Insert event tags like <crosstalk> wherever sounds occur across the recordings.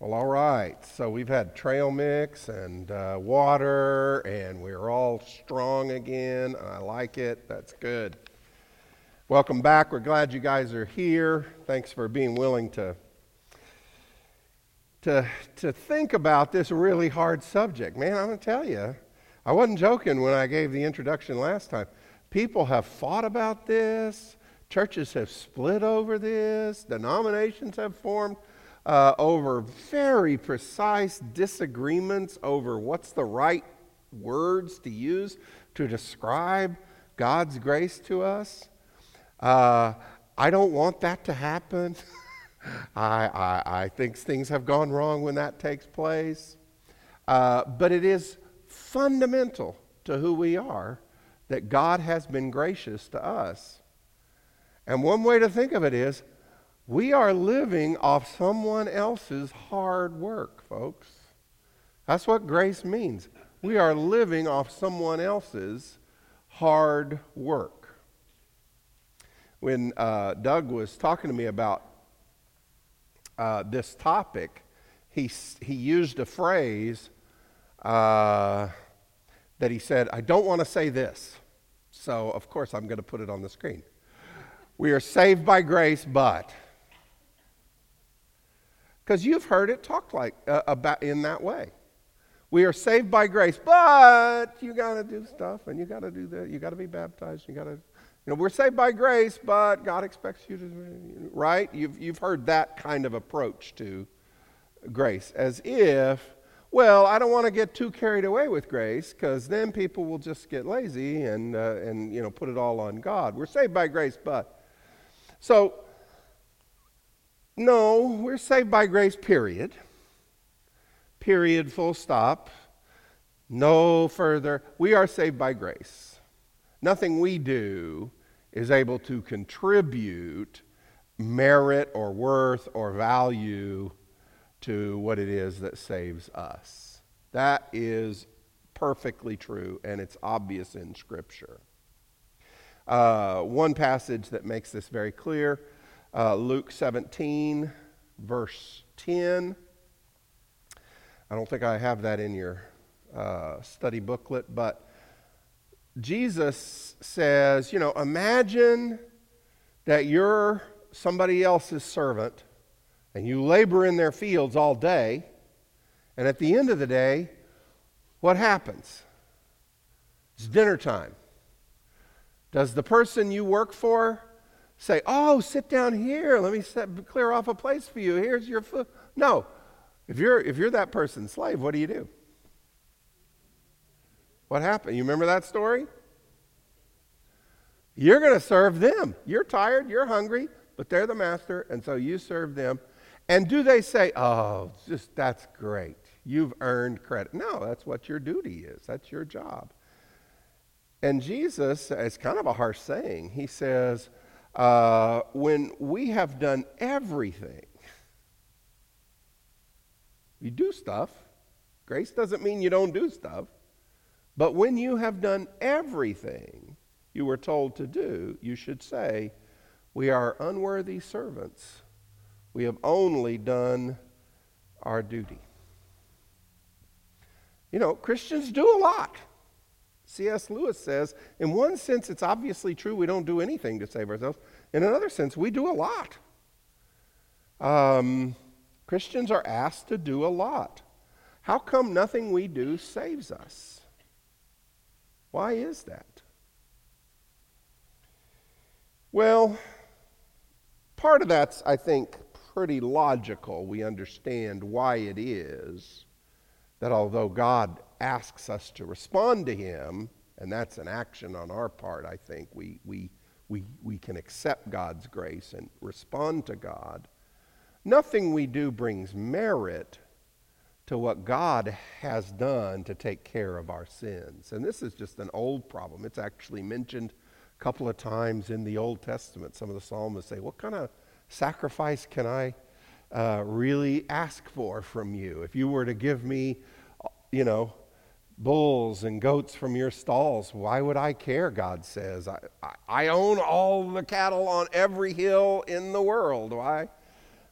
Well, all right. So we've had trail mix and uh, water, and we're all strong again. I like it. That's good. Welcome back. We're glad you guys are here. Thanks for being willing to to to think about this really hard subject. Man, I'm to tell you, I wasn't joking when I gave the introduction last time. People have fought about this. Churches have split over this. Denominations have formed uh, over very precise disagreements over what's the right words to use to describe God's grace to us. Uh, I don't want that to happen. <laughs> I, I, I, think things have gone wrong when that takes place. Uh, but it is fundamental to who we are that God has been gracious to us. And one way to think of it is we are living off someone else's hard work, folks. That's what grace means. We are living off someone else's hard work. When uh, Doug was talking to me about uh, this topic, he, he used a phrase uh, that he said, I don't want to say this. So, of course, I'm going to put it on the screen. We are saved by grace, but. Because you've heard it talked like uh, about in that way. We are saved by grace, but you got to do stuff and you got to do that. You got to be baptized. You got to, you know, we're saved by grace, but God expects you to, right? You've, you've heard that kind of approach to grace as if, well, I don't want to get too carried away with grace because then people will just get lazy and, uh, and, you know, put it all on God. We're saved by grace, but. So, no, we're saved by grace, period. Period, full stop. No further. We are saved by grace. Nothing we do is able to contribute merit or worth or value to what it is that saves us. That is perfectly true, and it's obvious in Scripture. Uh, one passage that makes this very clear uh, Luke 17, verse 10. I don't think I have that in your uh, study booklet, but Jesus says, you know, imagine that you're somebody else's servant and you labor in their fields all day, and at the end of the day, what happens? It's dinner time. Does the person you work for say, oh, sit down here. Let me set, clear off a place for you. Here's your food. No. If you're, if you're that person's slave, what do you do? What happened? You remember that story? You're going to serve them. You're tired, you're hungry, but they're the master, and so you serve them. And do they say, oh, just that's great. You've earned credit. No, that's what your duty is. That's your job. And Jesus, it's kind of a harsh saying. He says, uh, when we have done everything, You do stuff. Grace doesn't mean you don't do stuff. But when you have done everything you were told to do, you should say, We are unworthy servants. We have only done our duty. You know, Christians do a lot. C.S. Lewis says, in one sense, it's obviously true we don't do anything to save ourselves. In another sense, we do a lot. Um, Christians are asked to do a lot. How come nothing we do saves us? Why is that? Well, part of that's, I think, pretty logical. We understand why it is that although God asks us to respond to Him, and that's an action on our part, I think. We, we, we, we can accept God's grace and respond to God. Nothing we do brings merit to what God has done to take care of our sins. And this is just an old problem. It's actually mentioned a couple of times in the Old Testament. Some of the psalmists say, What kind of sacrifice can I uh, really ask for from you? If you were to give me, you know, bulls and goats from your stalls. Why would I care? God says. I, I, own all the cattle on every hill in the world. Why,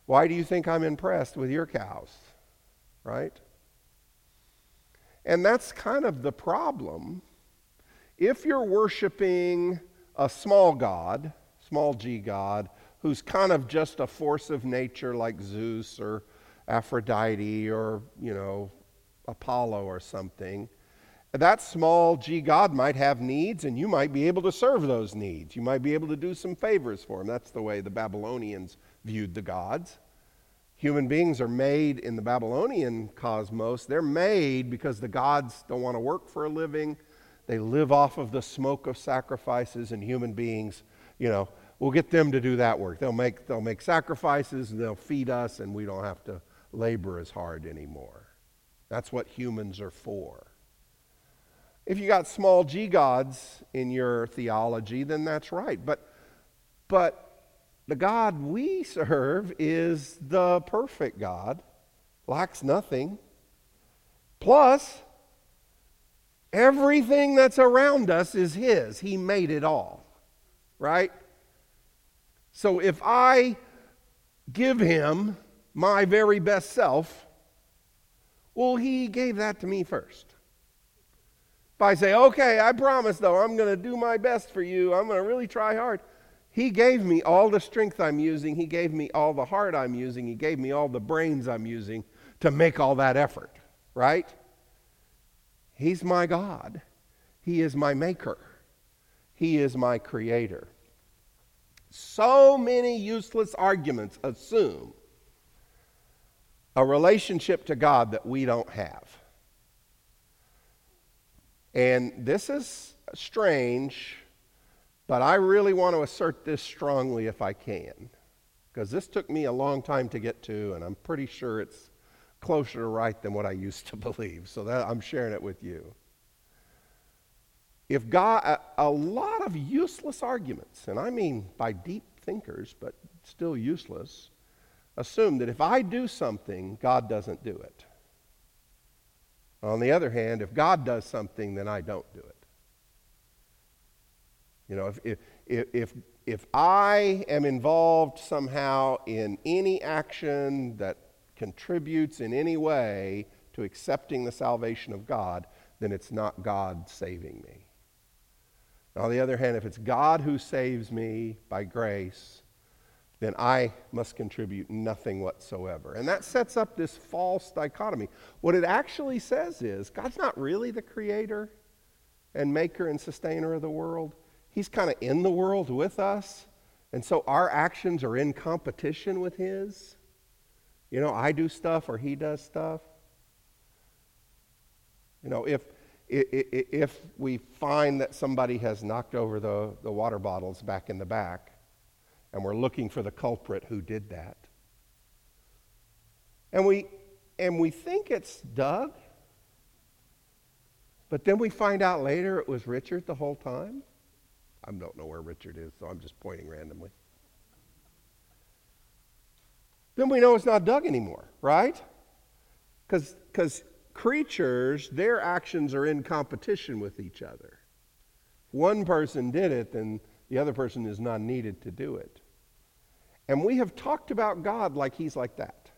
why do you think I'm impressed with your cows? right? And that's kind of the problem. If you're worshiping a small God, small g God, who's kind of just a force of nature like Zeus or Aphrodite or, you know, Apollo or something, that small g God might have needs and you might be able to serve those needs. You might be able to do some favors for him. That's the way the Babylonians viewed the gods. Human beings are made in the Babylonian cosmos. They're made because the gods don't want to work for a living. They live off of the smoke of sacrifices, and human beings, you know, we'll get them to do that work. They'll make, they'll make sacrifices, they'll feed us, and we don't have to labor as hard anymore. That's what humans are for. If you got small g gods in your theology, then that's right. But, but the God we serve is the perfect God, lacks nothing. Plus, everything that's around us is His. He made it all, right? So if I give Him my very best self, well, He gave that to me first. If I say, okay, I promise though, I'm going to do my best for you, I'm going to really try hard. He gave me all the strength I'm using. He gave me all the heart I'm using. He gave me all the brains I'm using to make all that effort, right? He's my God. He is my maker. He is my creator. So many useless arguments assume a relationship to God that we don't have. And this is strange but I really want to assert this strongly if I can, because this took me a long time to get to, and I'm pretty sure it's closer to right than what I used to <laughs> believe. So that, I'm sharing it with you. If God, a, a lot of useless arguments, and I mean by deep thinkers, but still useless, assume that if I do something, God doesn't do it. On the other hand, if God does something, then I don't do it. You know, if, if, if, if I am involved somehow in any action that contributes in any way to accepting the salvation of God, then it's not God saving me. On the other hand, if it's God who saves me by grace, then I must contribute nothing whatsoever. And that sets up this false dichotomy. What it actually says is God's not really the creator and maker and sustainer of the world. He's kind of in the world with us. And so our actions are in competition with His. You know, I do stuff or He does stuff. You know, if, if we find that somebody has knocked over the, the water bottles back in the back, and we're looking for the culprit who did that, and we, and we think it's Doug, but then we find out later it was Richard the whole time, I don't know where Richard is, so I'm just pointing randomly. Then we know it's not Doug anymore, right? Because creatures, their actions are in competition with each other. One person did it, then the other person is not needed to do it. And we have talked about God like he's like that.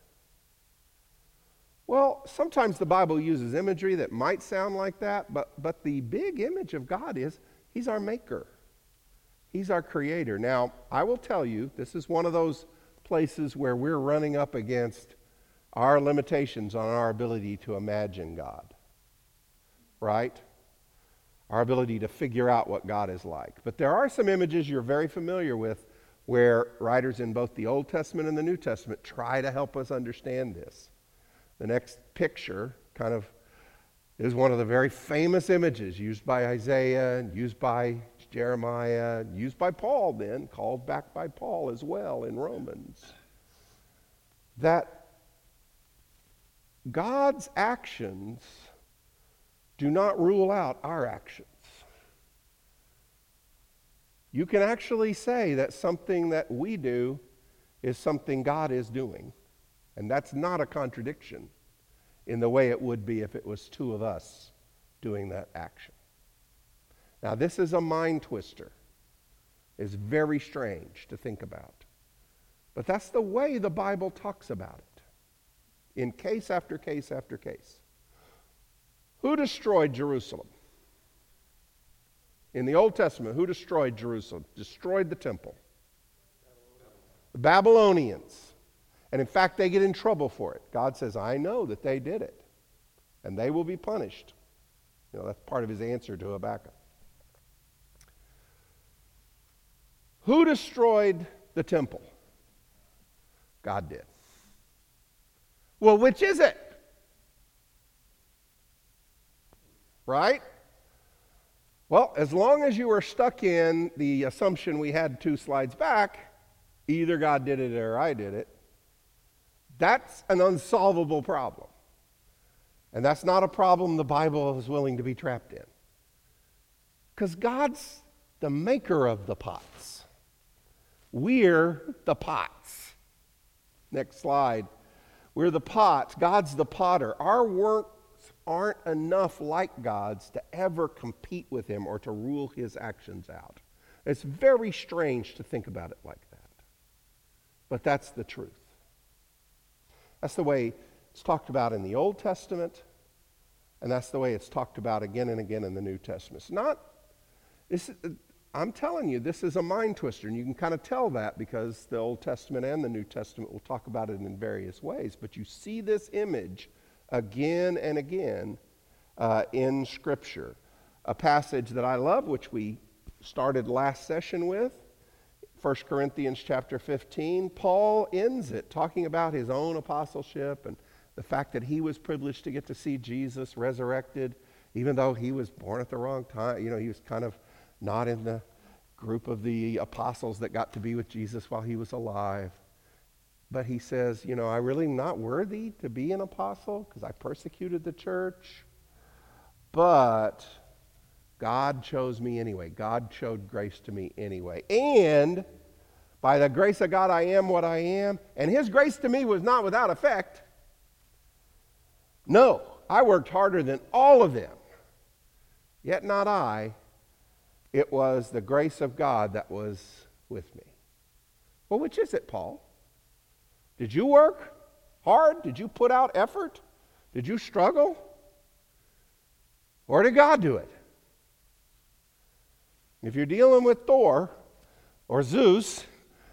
Well, sometimes the Bible uses imagery that might sound like that, but, but the big image of God is he's our maker. He's our creator. Now, I will tell you, this is one of those places where we're running up against our limitations on our ability to imagine God. Right? Our ability to figure out what God is like. But there are some images you're very familiar with where writers in both the Old Testament and the New Testament try to help us understand this. The next picture kind of is one of the very famous images used by Isaiah and used by Jeremiah, used by Paul then, called back by Paul as well in Romans, that God's actions do not rule out our actions. You can actually say that something that we do is something God is doing. And that's not a contradiction in the way it would be if it was two of us doing that action. Now, this is a mind twister. It's very strange to think about. But that's the way the Bible talks about it. in case after case after case. Who destroyed Jerusalem? In the Old Testament, who destroyed Jerusalem? Destroyed the temple. The Babylonians. And in fact, they get in trouble for it. God says, I know that they did it, and they will be punished. You know, that's part of his answer to Habakkuk. Who destroyed the temple? God did. Well, which is it? Right? Well, as long as you are stuck in the assumption we had two slides back, either God did it or I did it, that's an unsolvable problem. And that's not a problem the Bible is willing to be trapped in. Because God's the maker of the pots. We're the pots. Next slide. We're the pots. God's the potter. Our works aren't enough like God's to ever compete with Him or to rule His actions out. It's very strange to think about it like that. But that's the truth. That's the way it's talked about in the Old Testament, and that's the way it's talked about again and again in the New Testament. It's not, I'm telling you, this is a mind twister, and you can kind of tell that because the Old Testament and the New Testament will talk about it in various ways. But you see this image again and again uh, in Scripture. A passage that I love, which we started last session with, 1 Corinthians chapter 15. Paul ends it talking about his own apostleship and the fact that he was privileged to get to see Jesus resurrected, even though he was born at the wrong time. You know, he was kind of not in the group of the apostles that got to be with Jesus while he was alive. But he says, You know, I really not worthy to be an apostle because I persecuted the church. But God chose me anyway. God showed grace to me anyway. And by the grace of God, I am what I am. And His grace to me was not without effect. No, I worked harder than all of them. Yet not I, it was the grace of God that was with me. Well, which is it, Paul? Did you work hard? Did you put out effort? Did you struggle? Or did God do it? If you're dealing with Thor or Zeus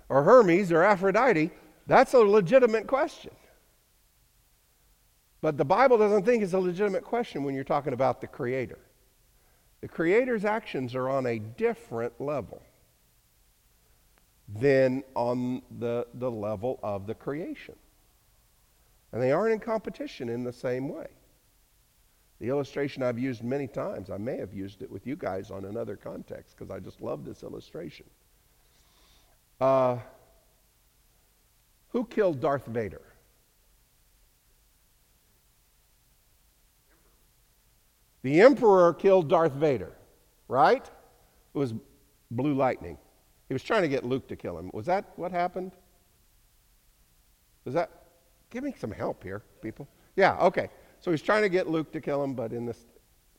or Hermes or Aphrodite, that's a legitimate question. But the Bible doesn't think it's a legitimate question when you're talking about the Creator. The Creator's actions are on a different level than on the, the level of the creation. And they aren't in competition in the same way. The illustration I've used many times, I may have used it with you guys on another context because I just love this illustration. Uh, who killed Darth Vader? The Emperor killed Darth Vader, right? It was blue lightning. He was trying to get Luke to kill him. Was that what happened? Was that? Give me some help here, people. Yeah, okay. So he's trying to get Luke to kill him, but in this,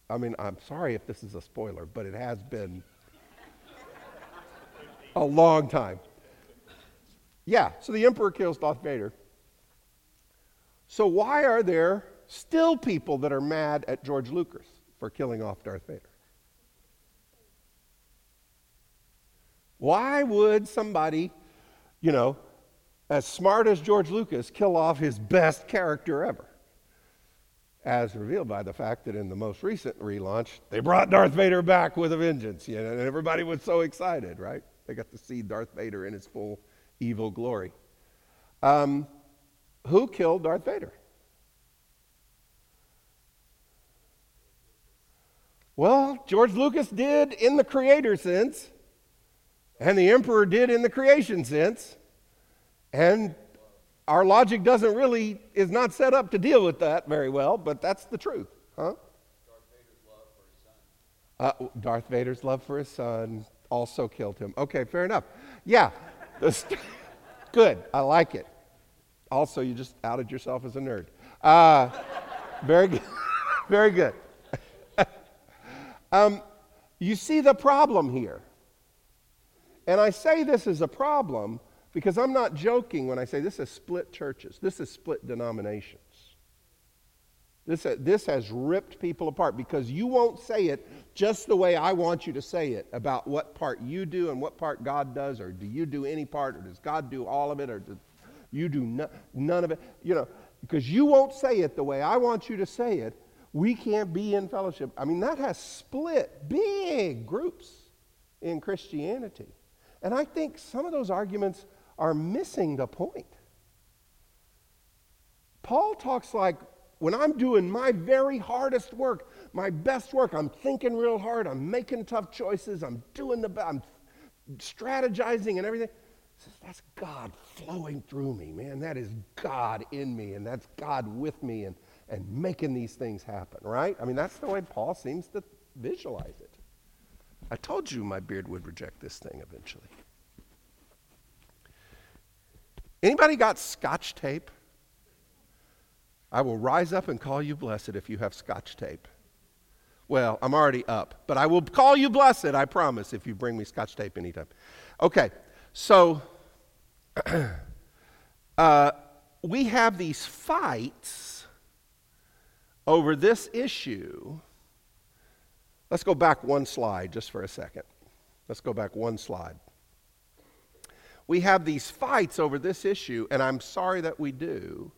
I mean, I'm sorry if this is a spoiler, but it has been a long time. Yeah, so the Emperor kills Darth Vader. So why are there still people that are mad at George Lucas? for killing off Darth Vader. Why would somebody, you know, as smart as George Lucas kill off his best character ever? As revealed by the fact that in the most recent relaunch, they brought Darth Vader back with a vengeance, you know, and everybody was so excited, right? They got to see Darth Vader in his full evil glory. Um, who killed Darth Vader? Well, George Lucas did in the creator sense, and the emperor did in the creation sense. And our logic doesn't really, is not set up to deal with that very well, but that's the truth, huh? Darth Vader's love for his son. Uh, Darth Vader's love for his son also killed him. Okay, fair enough. Yeah, <laughs> good. I like it. Also, you just outed yourself as a nerd. Uh, very good. <laughs> very good. <laughs> Um, you see the problem here. And I say this is a problem because I'm not joking when I say this is split churches, this is split denominations. This, uh, this has ripped people apart because you won't say it just the way I want you to say it about what part you do and what part God does, or do you do any part, or does God do all of it, or does you do no, none of it. You know, because you won't say it the way I want you to say it, we can't be in fellowship. I mean, that has split big groups in Christianity. And I think some of those arguments are missing the point. Paul talks like when I'm doing my very hardest work, my best work, I'm thinking real hard, I'm making tough choices, I'm doing the best, I'm strategizing and everything. Says, that's God flowing through me, man. That is God in me, and that's God with me and, and making these things happen, right? I mean, that's the way Paul seems to visualize it. I told you my beard would reject this thing eventually. Anybody got scotch tape? I will rise up and call you blessed if you have scotch tape. Well, I'm already up, but I will call you blessed, I promise, if you bring me scotch tape anytime. Okay, so <clears throat> uh, we have these fights over this issue. Let's go back one slide just for a second. Let's go back one slide. We have these fights over this issue, and I'm sorry that we do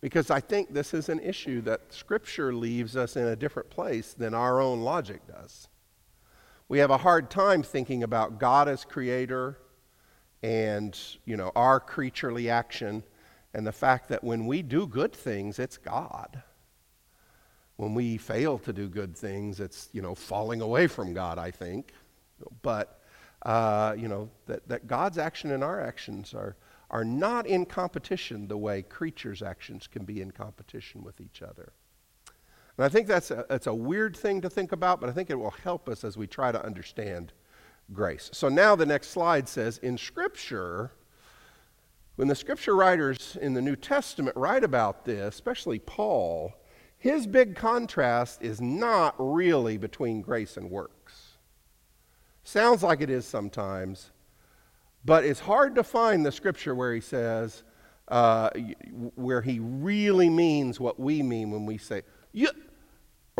because I think this is an issue that Scripture leaves us in a different place than our own logic does. We have a hard time thinking about God as creator and, you know, our creaturely action and the fact that when we do good things, it's God. When we fail to do good things, it's, you know, falling away from God, I think. But, uh, you know, that, that God's action and our actions are are not in competition the way creatures' actions can be in competition with each other. And I think that's a, that's a weird thing to think about, but I think it will help us as we try to understand grace. So now the next slide says in Scripture, when the Scripture writers in the New Testament write about this, especially Paul, his big contrast is not really between grace and works. Sounds like it is sometimes, but it's hard to find the scripture where he says, uh, where he really means what we mean when we say, you,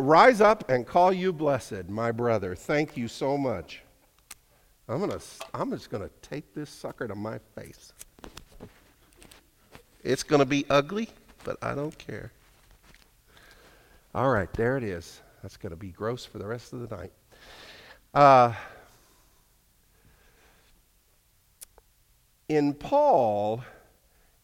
Rise up and call you blessed, my brother. Thank you so much. I'm, gonna, I'm just going to take this sucker to my face. It's going to be ugly, but I don't care. All right, there it is. That's going to be gross for the rest of the night. Uh, In Paul,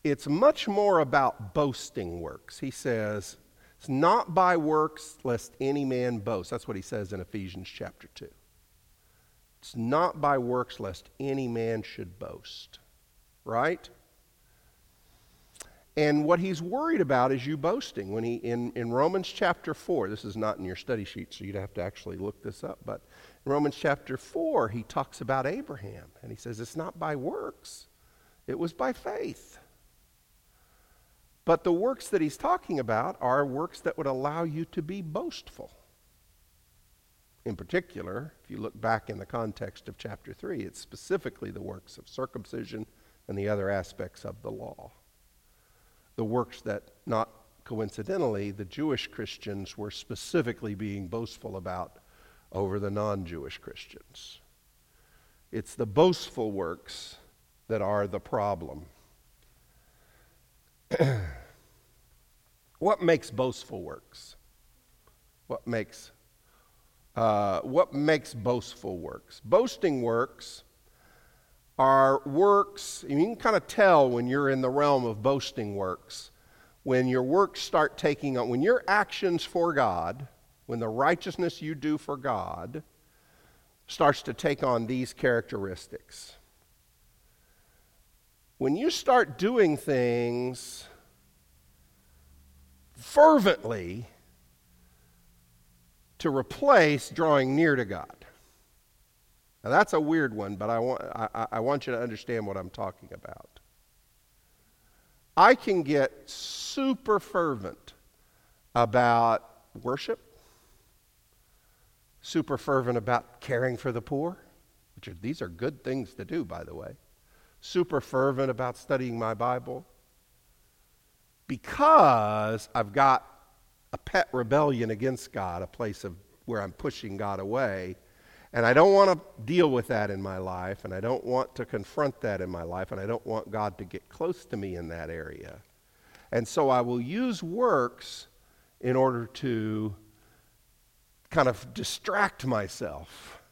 it's much more about boasting works. He says, It's not by works lest any man boast. That's what he says in Ephesians chapter 2. It's not by works lest any man should boast. Right? And what he's worried about is you boasting. When he in, in Romans chapter 4, this is not in your study sheet, so you'd have to actually look this up, but in Romans chapter 4, he talks about Abraham, and he says it's not by works it was by faith. But the works that he's talking about are works that would allow you to be boastful. In particular, if you look back in the context of chapter 3, it's specifically the works of circumcision and the other aspects of the law. The works that, not coincidentally, the Jewish Christians were specifically being boastful about over the non Jewish Christians. It's the boastful works that are the problem. <clears throat> what makes boastful works? What makes uh, what makes boastful works? Boasting works are works, you can kind of tell when you're in the realm of boasting works, when your works start taking on, when your actions for God, when the righteousness you do for God starts to take on these characteristics when you start doing things fervently to replace drawing near to God. Now, that's a weird one, but I want, I, I want you to understand what I'm talking about. I can get super fervent about worship, super fervent about caring for the poor, which are, these are good things to do, by the way super fervent about studying my Bible? Because I've got a pet rebellion against God, a place of where I'm pushing God away. And I don't want to deal with that in my life, and I don't want to confront that in my life, and I don't want God to get close to me in that area. And so I will use works in order to kind of distract myself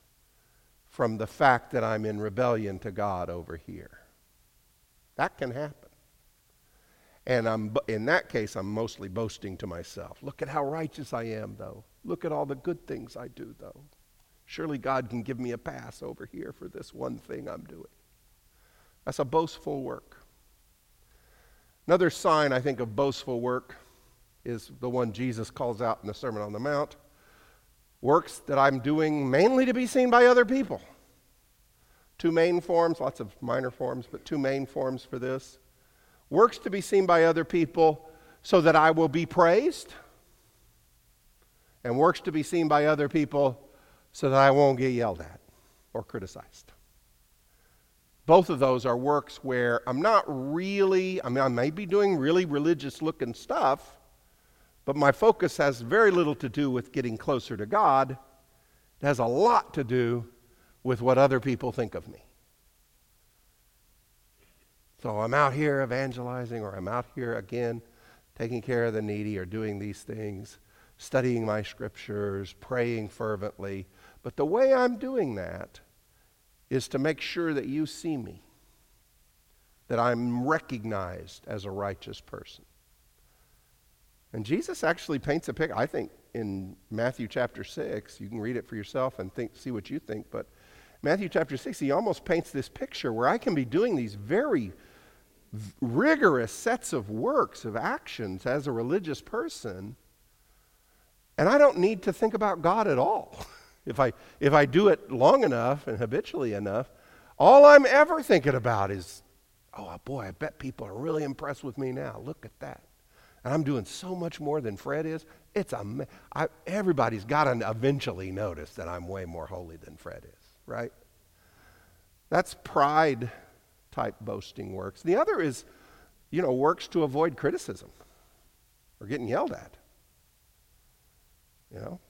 from the fact that I'm in rebellion to God over here. That can happen. And I'm, in that case, I'm mostly boasting to myself. Look at how righteous I am, though. Look at all the good things I do, though. Surely God can give me a pass over here for this one thing I'm doing. That's a boastful work. Another sign, I think, of boastful work is the one Jesus calls out in the Sermon on the Mount works that I'm doing mainly to be seen by other people. Two main forms, lots of minor forms, but two main forms for this. Works to be seen by other people so that I will be praised, and works to be seen by other people so that I won't get yelled at or criticized. Both of those are works where I'm not really, I mean, I may be doing really religious looking stuff, but my focus has very little to do with getting closer to God. It has a lot to do with what other people think of me. So I'm out here evangelizing, or I'm out here again taking care of the needy, or doing these things, studying my scriptures, praying fervently. But the way I'm doing that is to make sure that you see me, that I'm recognized as a righteous person. And Jesus actually paints a picture, I think, in Matthew chapter 6. You can read it for yourself and think, see what you think. But Matthew chapter 6, he almost paints this picture where I can be doing these very rigorous sets of works, of actions as a religious person, and I don't need to think about God at all. <laughs> if, I, if I do it long enough and habitually enough, all I'm ever thinking about is, oh boy, I bet people are really impressed with me now. Look at that and I'm doing so much more than Fred is. It's a I, everybody's got to eventually notice that I'm way more holy than Fred is, right? That's pride type boasting works. The other is, you know, works to avoid criticism or getting yelled at. You know,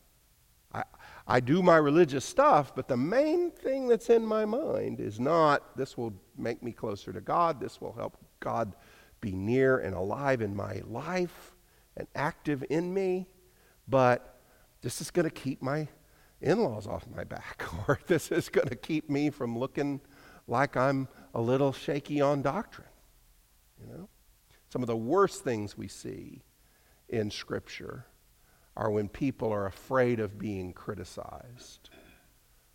I do my religious stuff, but the main thing that's in my mind is not this will make me closer to God, this will help God be near and alive in my life and active in me, but this is going to keep my in laws off my back, <laughs> or this is going to keep me from looking like I'm a little shaky on doctrine. You know? Some of the worst things we see in Scripture are when people are afraid of being criticized.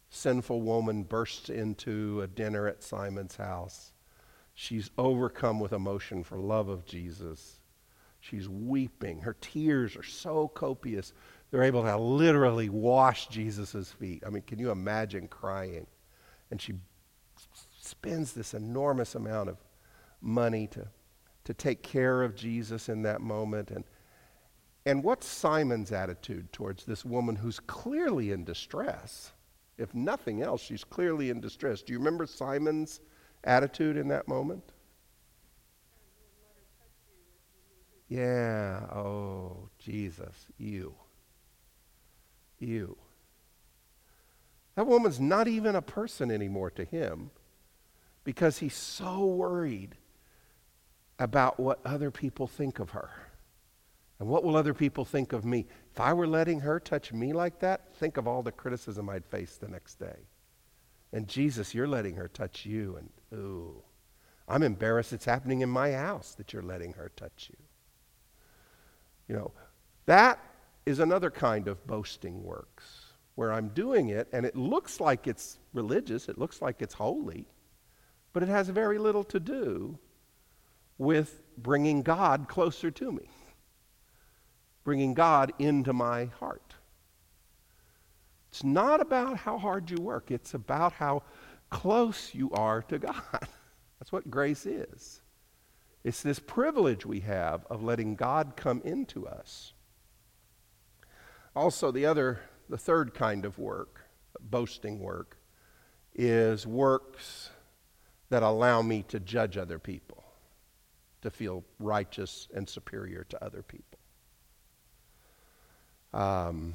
Sinful woman bursts into a dinner at Simon's house She's overcome with emotion for love of Jesus. She's weeping. Her tears are so copious, they're able to literally wash Jesus' feet. I mean, can you imagine crying? And she spends this enormous amount of money to, to take care of Jesus in that moment. And, and what's Simon's attitude towards this woman who's clearly in distress? If nothing else, she's clearly in distress. Do you remember Simon's attitude in that moment? Yeah, oh, Jesus, you. You. That woman's not even a person anymore to him because he's so worried about what other people think of her. And what will other people think of me? If I were letting her touch me like that, think of all the criticism I'd face the next day. And Jesus, you're letting her touch you. And, ooh, I'm embarrassed it's happening in my house that you're letting her touch you. You know, that is another kind of boasting works where I'm doing it and it looks like it's religious, it looks like it's holy, but it has very little to do with bringing God closer to me, bringing God into my heart. It's not about how hard you work, it's about how close you are to God. <laughs> That's what grace is. It's this privilege we have of letting God come into us. Also, the other, the third kind of work, boasting work, is works that allow me to judge other people, to feel righteous and superior to other people. Um,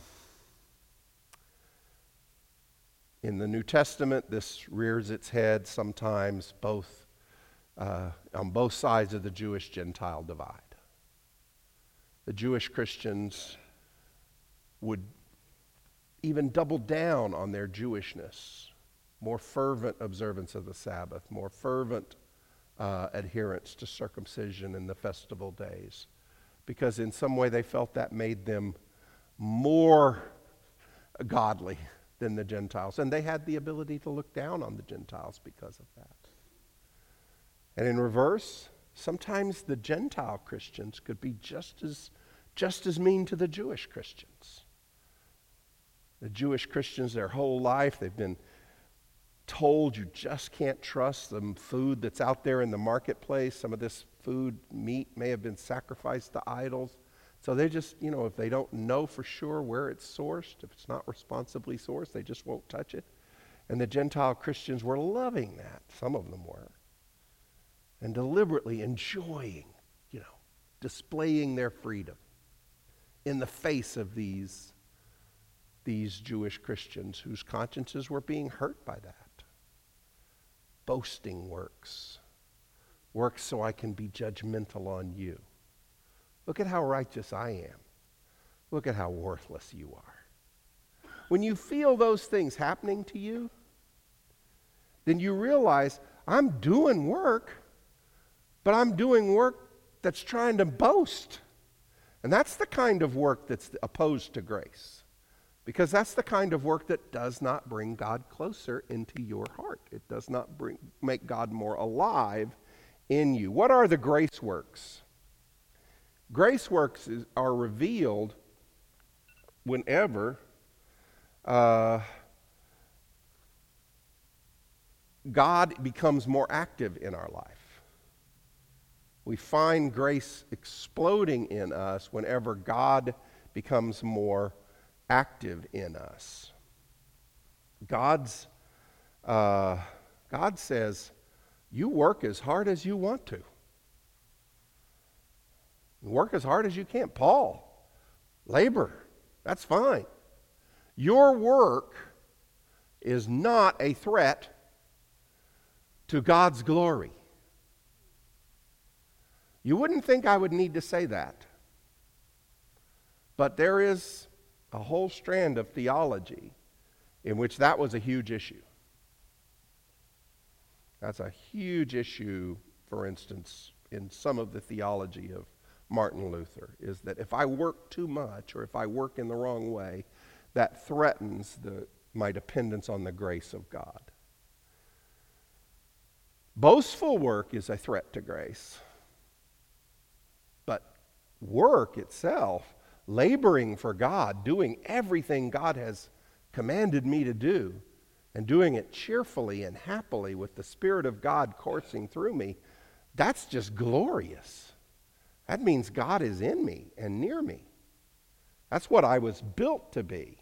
in the New Testament, this rears its head sometimes both uh, on both sides of the Jewish Gentile divide. The Jewish Christians would even double down on their Jewishness, more fervent observance of the Sabbath, more fervent uh, adherence to circumcision and the festival days, because in some way they felt that made them more godly than the Gentiles. And they had the ability to look down on the Gentiles because of that. And in reverse, sometimes the Gentile Christians could be just as, just as mean to the Jewish Christians. The Jewish Christians, their whole life, they've been told you just can't trust the food that's out there in the marketplace. Some of this food, meat, may have been sacrificed to idols. So they just, you know, if they don't know for sure where it's sourced, if it's not responsibly sourced, they just won't touch it. And the Gentile Christians were loving that. Some of them were. And deliberately enjoying, you know, displaying their freedom in the face of these, these Jewish Christians whose consciences were being hurt by that. Boasting works. Works so I can be judgmental on you. Look at how righteous I am. Look at how worthless you are. When you feel those things happening to you, then you realize I'm doing work, but I'm doing work that's trying to boast. And that's the kind of work that's opposed to grace. Because that's the kind of work that does not bring God closer into your heart. It does not bring, make God more alive in you. What are the grace works? Grace works is, are revealed whenever uh, God becomes more active in our life. We find grace exploding in us whenever God becomes more active in us. God's, uh, God says, You work as hard as you want to. Work as hard as you can. Paul, labor, that's fine. Your work is not a threat to God's glory. You wouldn't think I would need to say that. But there is a whole strand of theology in which that was a huge issue. That's a huge issue, for instance, in some of the theology of Martin Luther is that if I work too much or if I work in the wrong way, that threatens the, my dependence on the grace of God. Boastful work is a threat to grace. But work itself, laboring for God, doing everything God has commanded me to do, and doing it cheerfully and happily with the Spirit of God coursing through me, that's just glorious. That means God is in me and near me. That's what I was built to be.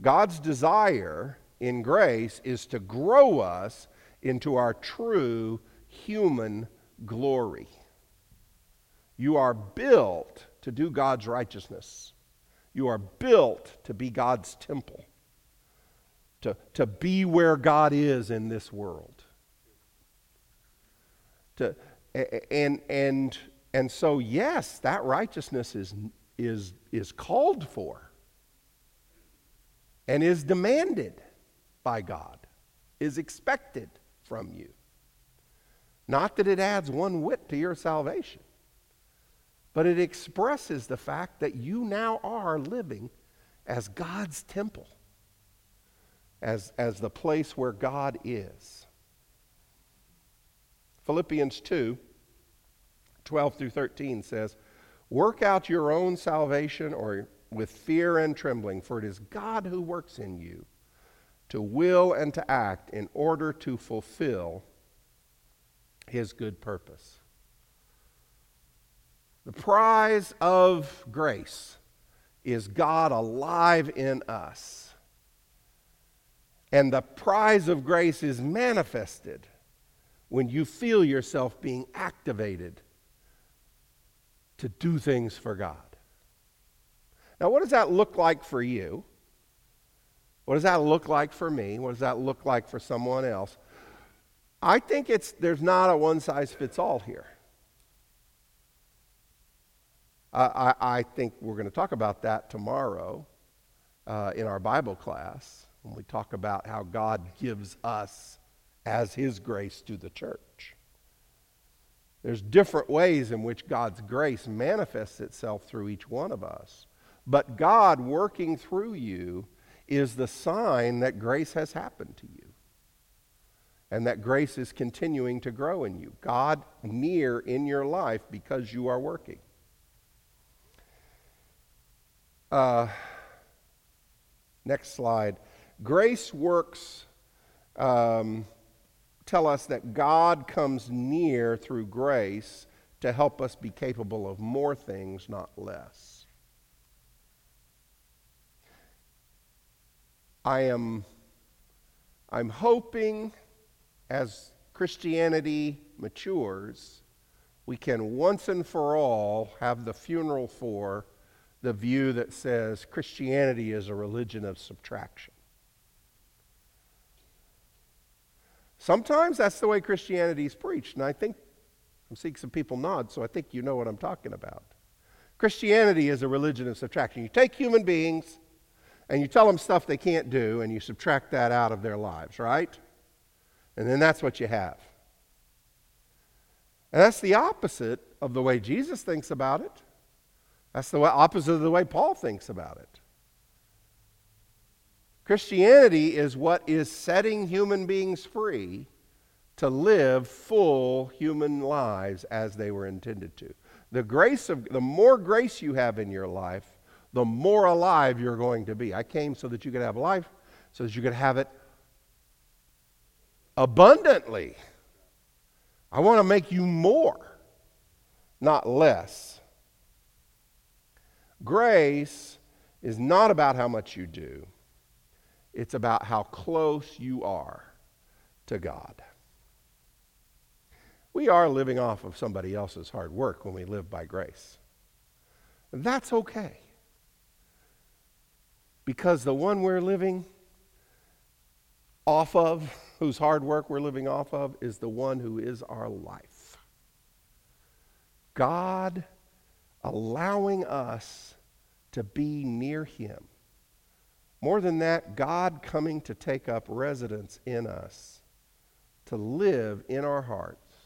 God's desire in grace is to grow us into our true human glory. You are built to do God's righteousness. You are built to be God's temple, to, to be where God is in this world. To, and, and, and so, yes, that righteousness is, is, is called for and is demanded by God, is expected from you. Not that it adds one whit to your salvation, but it expresses the fact that you now are living as God's temple, as, as the place where God is. Philippians 2 12 through 13 says, Work out your own salvation or with fear and trembling, for it is God who works in you to will and to act in order to fulfill his good purpose. The prize of grace is God alive in us. And the prize of grace is manifested when you feel yourself being activated to do things for God. Now, what does that look like for you? What does that look like for me? What does that look like for someone else? I think it's there's not a one size fits all here. I, I, think we're going to talk about that tomorrow uh, in our Bible class when we talk about how God gives us as His grace to the church. There's different ways in which God's grace manifests itself through each one of us. But God working through you is the sign that grace has happened to you and that grace is continuing to grow in you. God near in your life because you are working. Uh, next slide. Grace works um, tell us that God comes near through grace to help us be capable of more things, not less. I am I'm hoping as Christianity matures, we can once and for all have the funeral for the view that says Christianity is a religion of subtraction. Sometimes that's the way Christianity is preached, and I think I'm seeing some people nod, so I think you know what I'm talking about. Christianity is a religion of subtraction. You take human beings and you tell them stuff they can't do, and you subtract that out of their lives, right? And then that's what you have. And that's the opposite of the way Jesus thinks about it. That's the opposite of the way Paul thinks about it. Christianity is what is setting human beings free to live full human lives as they were intended to. The grace of the more grace you have in your life, the more alive you're going to be. I came so that you could have life, so that you could have it abundantly. I want to make you more, not less. Grace is not about how much you do, it's about how close you are to God. We are living off of somebody else's hard work when we live by grace. That's okay. Because the one we're living off of, whose hard work we're living off of, is the one who is our life. God allowing us to be near Him. More than that, God coming to take up residence in us, to live in our hearts.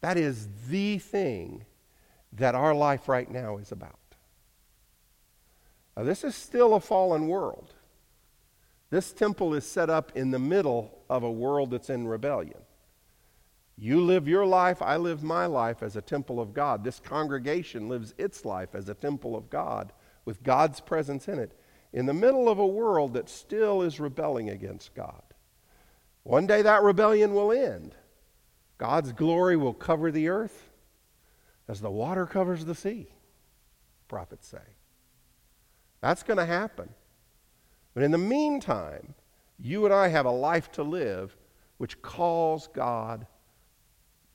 That is the thing that our life right now is about. Now, this is still a fallen world. This temple is set up in the middle of a world that's in rebellion. You live your life, I live my life as a temple of God. This congregation lives its life as a temple of God with God's presence in it in the middle of a world that still is rebelling against God. One day that rebellion will end. God's glory will cover the earth as the water covers the sea, prophets say. That's going to happen. But in the meantime, you and I have a life to live which calls God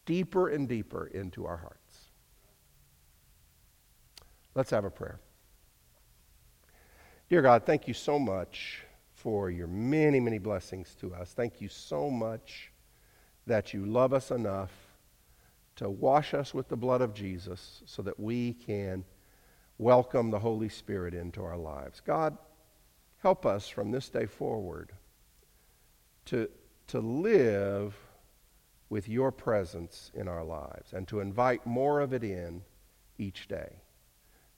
deeper and deeper into our hearts. Let's have a prayer. Dear God, thank you so much for your many, many blessings to us. Thank you so much that you love us enough to wash us with the blood of Jesus so that we can welcome the Holy Spirit into our lives. God, help us from this day forward to, to live with your presence in our lives and to invite more of it in each day.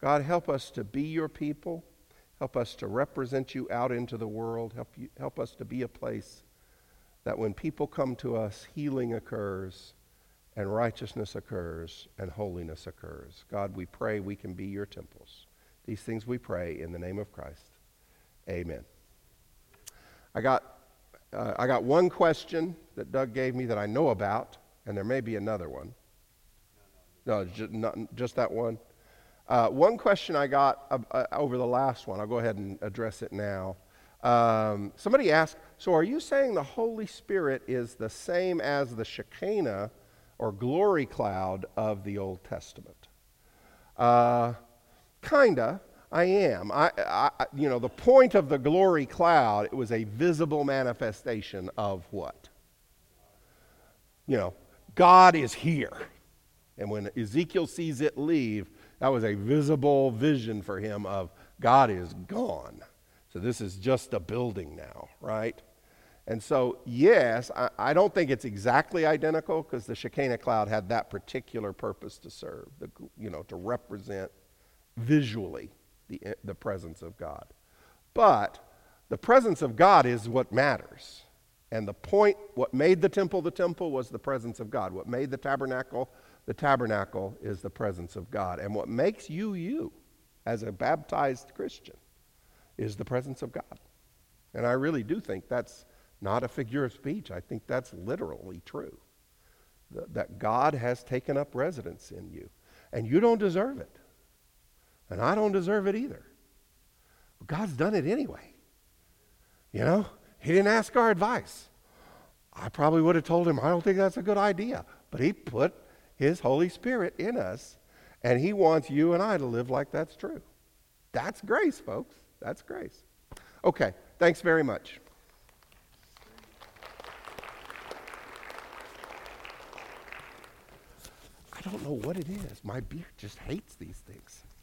God, help us to be your people. Help us to represent you out into the world. Help, you, help us to be a place that when people come to us, healing occurs and righteousness occurs and holiness occurs. God, we pray we can be your temples. These things we pray in the name of Christ. Amen. I got uh, I got one question that Doug gave me that I know about, and there may be another one. No, just, not, just that one. Uh, one question I got uh, over the last one, I'll go ahead and address it now. Um, somebody asked, So are you saying the Holy Spirit is the same as the Shekinah or glory cloud of the Old Testament? Uh, kinda. I am. I, I- you know, the point of the glory cloud, it was a visible manifestation of what? You know, God is here. And when Ezekiel sees it leave, that was a visible vision for him of God is gone. So this is just a building now, right? And so, yes, I, I don't think it's exactly identical because the Shekinah cloud had that particular purpose to serve, the, you know, to represent visually the, the presence of God. But the presence of God is what matters. And the point, what made the temple the temple was the presence of God. What made the tabernacle the tabernacle is the presence of God. And what makes you you as a baptized Christian is the presence of God. And I really do think that's not a figure of speech. I think that's literally true. Th- that God has taken up residence in you. And you don't deserve it. And I don't deserve it either. But God's done it anyway. You know, He didn't ask our advice. I probably would have told him, I don't think that's a good idea. But He put His Holy Spirit in us, and He wants you and I to live like that's true. That's grace, folks. That's grace. Okay, thanks very much. I don't know what it is. My beard just hates these things.